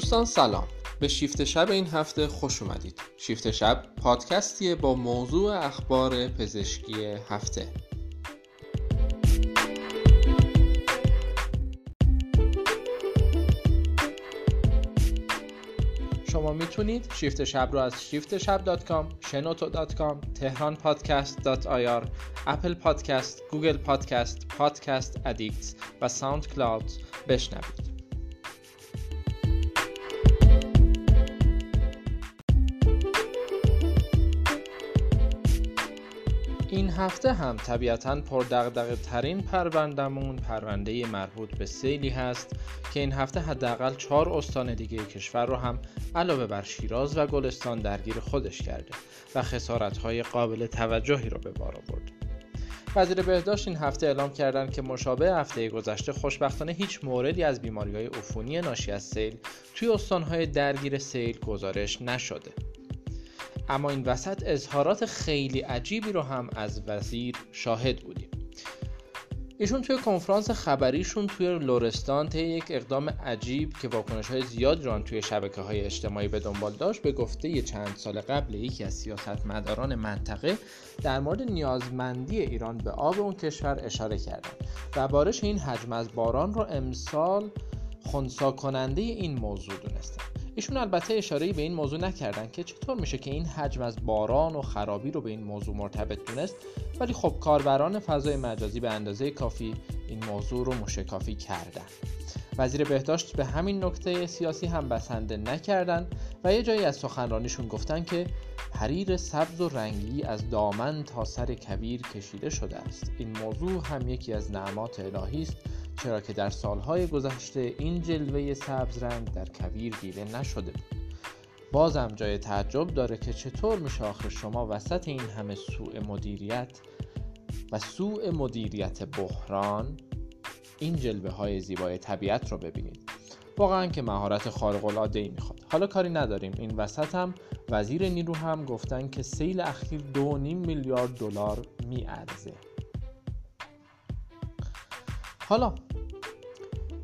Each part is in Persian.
دوستان سلام. به شیفت شب این هفته خوش اومدید. شیفت شب پادکستیه با موضوع اخبار پزشکی هفته. شما می‌تونید شیفت شب رو از شیفت شب dot com، شنوتو dot com، تهران پادکست dot ir، Apple Podcast، Google Podcast، Podcast Addict و ساوند کلاود بشنوید. این هفته هم طبیعتا پردقدقه ترین پروندمون پرونده مربوط به سیلی هست که این هفته حداقل چهار استان دیگه کشور رو هم علاوه بر شیراز و گلستان درگیر خودش کرده و های قابل توجهی رو به بار آورده. وزیر بهداشت این هفته اعلام کردند که مشابه هفته گذشته خوشبختانه هیچ موردی از بیماری های عفونی ناشی از سیل توی استانهای درگیر سیل گزارش نشده. اما این وسط اظهارات خیلی عجیبی رو هم از وزیر شاهد بودیم. ایشون توی کنفرانس خبریشون توی لورستان طی یک اقدام عجیب که واکنش های زیاد رو توی شبکه های اجتماعی به دنبال داشت به گفته یه چند سال قبل یکی از سیاستمداران منطقه در مورد نیازمندی ایران به آب اون کشور اشاره کردن و بارش این حجم از باران رو امسال خونسا کننده این موضوع دونستن. ایشون البته اشاره به این موضوع نکردن که چطور میشه که این حجم از باران و خرابی رو به این موضوع مرتبط دونست ولی خب کاربران فضای مجازی به اندازه کافی این موضوع رو مشکافی کردن. وزیر بهداشت به همین نکته سیاسی هم بسنده نکردن و یه جایی از سخنرانیشون گفتن که حریر سبز و رنگی از دامن تا سر کبیر کشیده شده است. این موضوع هم یکی از نعمات الهی است چرا که در سالهای گذشته این جلوه سبز رنگ در کویر دیده نشده بود. بازم جای تعجب داره که چطور میشه آخر شما وسط این همه سوء مدیریت و سوء مدیریت بحران این جلوه های زیبای طبیعت رو ببینید. واقعا که مهارت خارق العاده ای می‌خواد. حالا کاری نداریم. این وسط هم وزیر نیرو هم گفتن که سیل اخیر دو میلیارد دلار میارزه. حالا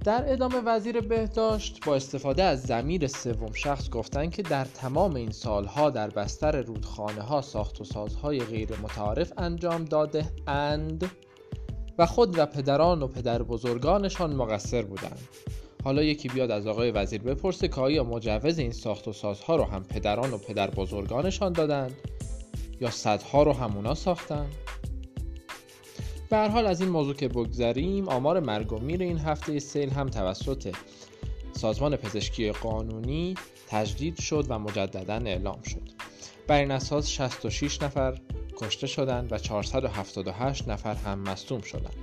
در ادامه وزیر بهداشت با استفاده از زمیر سوم شخص گفتند که در تمام این سالها در بستر رودخانه ها ساخت و سازهای غیر متعارف انجام داده اند و خود و پدران و پدر بزرگانشان مقصر بودند. حالا یکی بیاد از آقای وزیر بپرسه که آیا مجوز این ساخت و سازها رو هم پدران و پدر بزرگانشان دادند یا صدها رو همونا ساختند؟ به حال از این موضوع که بگذریم آمار مرگ و میر این هفته سیل هم توسط سازمان پزشکی قانونی تجدید شد و مجددا اعلام شد. بر این اساس 66 نفر کشته شدند و 478 نفر هم مصدوم شدند.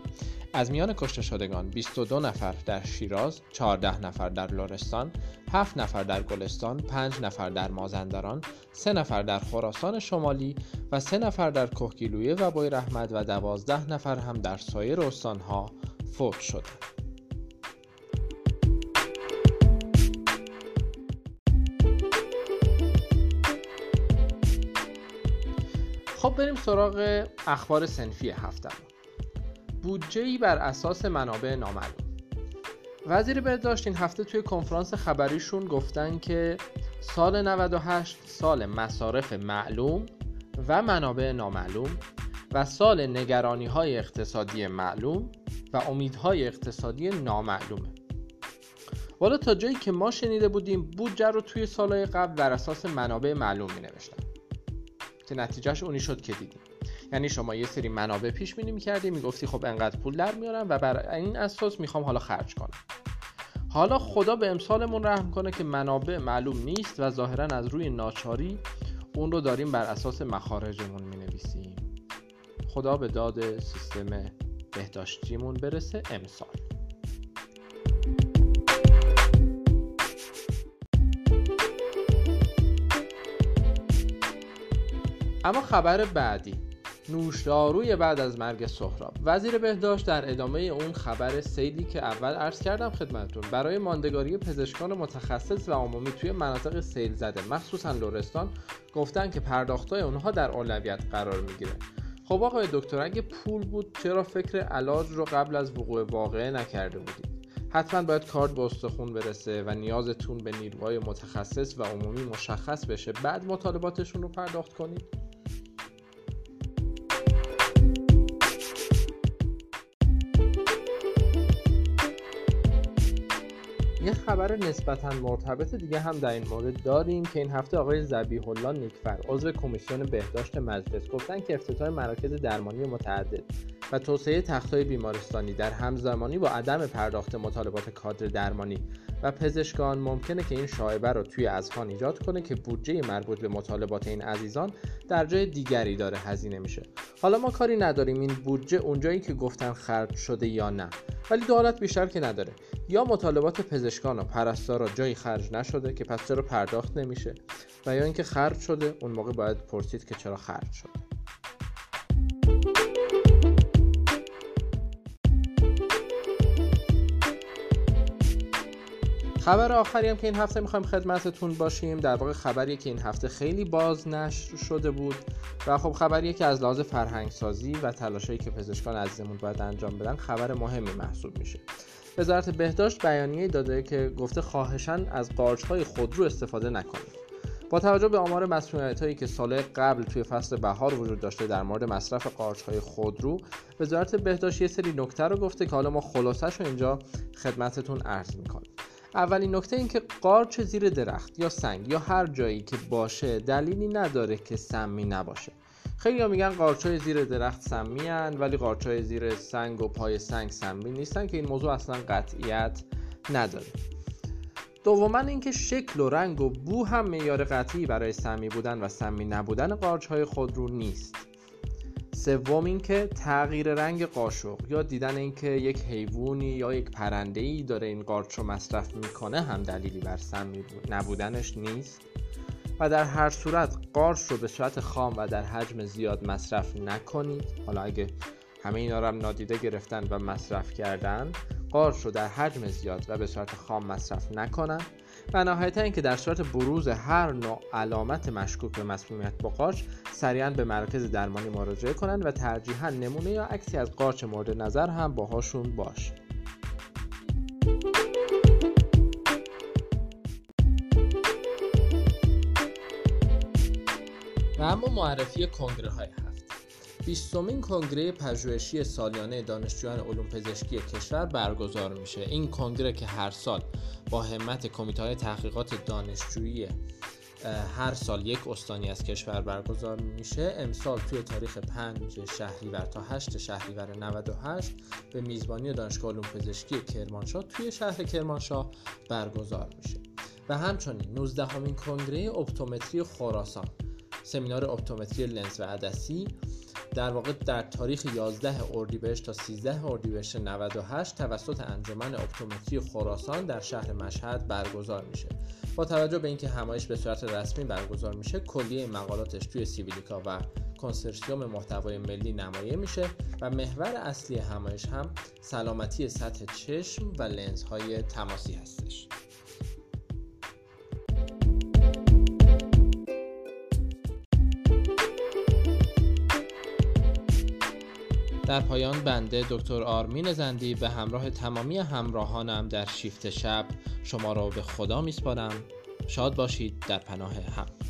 از میان کشته شدگان 22 نفر در شیراز، 14 نفر در لرستان، 7 نفر در گلستان، 5 نفر در مازندران، 3 نفر در خراسان شمالی و 3 نفر در کهگیلویه و بوی رحمت و 12 نفر هم در سایر استانها فوت شدند. خب بریم سراغ اخبار سنفی هفته بودجه بر اساس منابع نامعلوم. وزیر بهداشت این هفته توی کنفرانس خبریشون گفتن که سال 98 سال مصارف معلوم و منابع نامعلوم و سال نگرانی های اقتصادی معلوم و امیدهای اقتصادی نامعلومه. والا تا جایی که ما شنیده بودیم بودجه رو توی سالهای قبل در اساس منابع معلوم می نوشتن که نتیجهش اونی شد که دیدیم. یعنی شما یه سری منابع پیش بینی می‌کردی می‌گفتی خب انقدر پول در میارم و بر این اساس می‌خوام حالا خرج کنم. حالا خدا به امسالمون رحم کنه که منابع معلوم نیست و ظاهرا از روی ناچاری اون رو داریم بر اساس مخارجمون می نویسیم خدا به داد سیستم بهداشتیمون برسه امسال. اما خبر بعدی. نوشداروی بعد از مرگ سهراب. وزیر بهداشت در ادامه اون خبر سیلی که اول عرض کردم خدمتتون. برای ماندگاری پزشکان متخصص و عمومی توی مناطق سیل زده مخصوصا لورستان گفتن که پرداختای اونها در اولویت قرار می‌گیره. خب آقای دکتر اگه پول بود چرا فکر علاج رو قبل از وقوع واقعه نکرده بودید؟ حتما باید کارت به استخون برسه و نیازتون به نیروهای متخصص و عمومی مشخص بشه. بعد مطالباتشون رو پرداخت کنید؟ خبر نسبتا مرتبط دیگه هم در این مورد داریم که این هفته آقای زبیح الله نیکفر عضو کمیسیون بهداشت مجلس گفتن که افتتاح مراکز درمانی متعدد و توسعه تختهای بیمارستانی در همزمانی با عدم پرداخت مطالبات کادر درمانی و پزشکان ممکنه که این شایبه رو توی اذهان ایجاد کنه که بودجه مربوط به مطالبات این عزیزان در جای دیگری داره هزینه میشه. حالا ما کاری نداریم این بودجه اونجایی که گفتن خرج شده یا نه. ولی دولت بیشتر که نداره. یا مطالبات پزشکان و پرستارا جایی خرج نشده که پس چرا پرداخت نمیشه و یا اینکه خرج شده اون موقع باید پرسید که چرا خرج شده. خبر آخری هم که این هفته می‌خوایم خدمتتون باشیم. در واقع خبریه که این هفته خیلی باز نشر شده بود و خب خبریه که از لحاظ فرهنگ سازی و تلاشایی که پزشکان عزیزمون باید انجام بدن خبر مهمی محسوب میشه. وزارت بهداشت بیانیه داده که گفته خواهشان از قارچ خودرو استفاده نکنید. با توجه به آمار مسئولیت هایی که سال قبل توی فصل بهار وجود داشته در مورد مصرف قارچ های خودرو وزارت بهداشت یه سری نکته رو گفته که حالا ما خلاصش رو اینجا خدمتتون عرض می‌کنیم. اولین نکته این که قارچ زیر درخت یا سنگ یا هر جایی که باشه دلیلی نداره که سمی نباشه. خیلی ها میگن قارچای زیر درخت سمی هن ولی قارچای زیر سنگ و پای سنگ سمی نیستن که این موضوع اصلا قطعیت نداره. دوما اینکه شکل و رنگ و بو هم معیار قطعی برای سمی بودن و سمی نبودن قارچ های خودرو نیست. سوم اینکه تغییر رنگ قاشق. یا دیدن اینکه یک حیوانی یا یک پرنده ای داره این قارچ رو مصرف می‌کنه هم دلیلی بر سمی نبودنش نیست. و در هر صورت قارچ رو به صورت خام و در حجم زیاد مصرف نکنید. حالا اگه همه اینا رو هم نادیده گرفتن و مصرف کردن قارچ رو در حجم زیاد و به صورت خام مصرف نکنن. و نهایتا اینکه در صورت بروز هر نوع علامت مشکوک به مسمومیت با قارچ سریعا به مرکز درمانی مراجعه کنند و ترجیحا نمونه یا عکسی از قارچ مورد نظر هم باهاشون باشه و اما معرفی کنگره های هفت. بیستمین کنگره پژوهشی سالیانه دانشجویان علوم پزشکی کشور برگزار میشه. این کنگره که هر سال با همت کمیته های تحقیقات دانشجویی هر سال یک استانی از کشور برگزار میشه. امسال توی تاریخ 5 شهریور تا 8 شهریور 98 به میزبانی دانشگاه علوم پزشکی کرمانشاه توی شهر کرمانشاه برگزار میشه. و همچنین 19 همین کنگره اپتومتری خراسان سمینار اپتومتری لنز و عدسی در واقع در تاریخ 11 اردیبهشت تا 13 اردیبهشت 98 توسط انجمن اپتومتری خراسان در شهر مشهد برگزار میشه. با توجه به اینکه همایش به صورت رسمی برگزار میشه کلیه مقالاتش توی سیویلیکا و کنسرسیوم محتوای ملی نمایه میشه و محور اصلی همایش هم سلامتی سطح چشم و لنزهای تماسی هستش. در پایان بنده دکتر آرمین زندی به همراه تمامی همراهانم در شیفت شب شما را به خدا میسپارم. شاد باشید در پناه هم.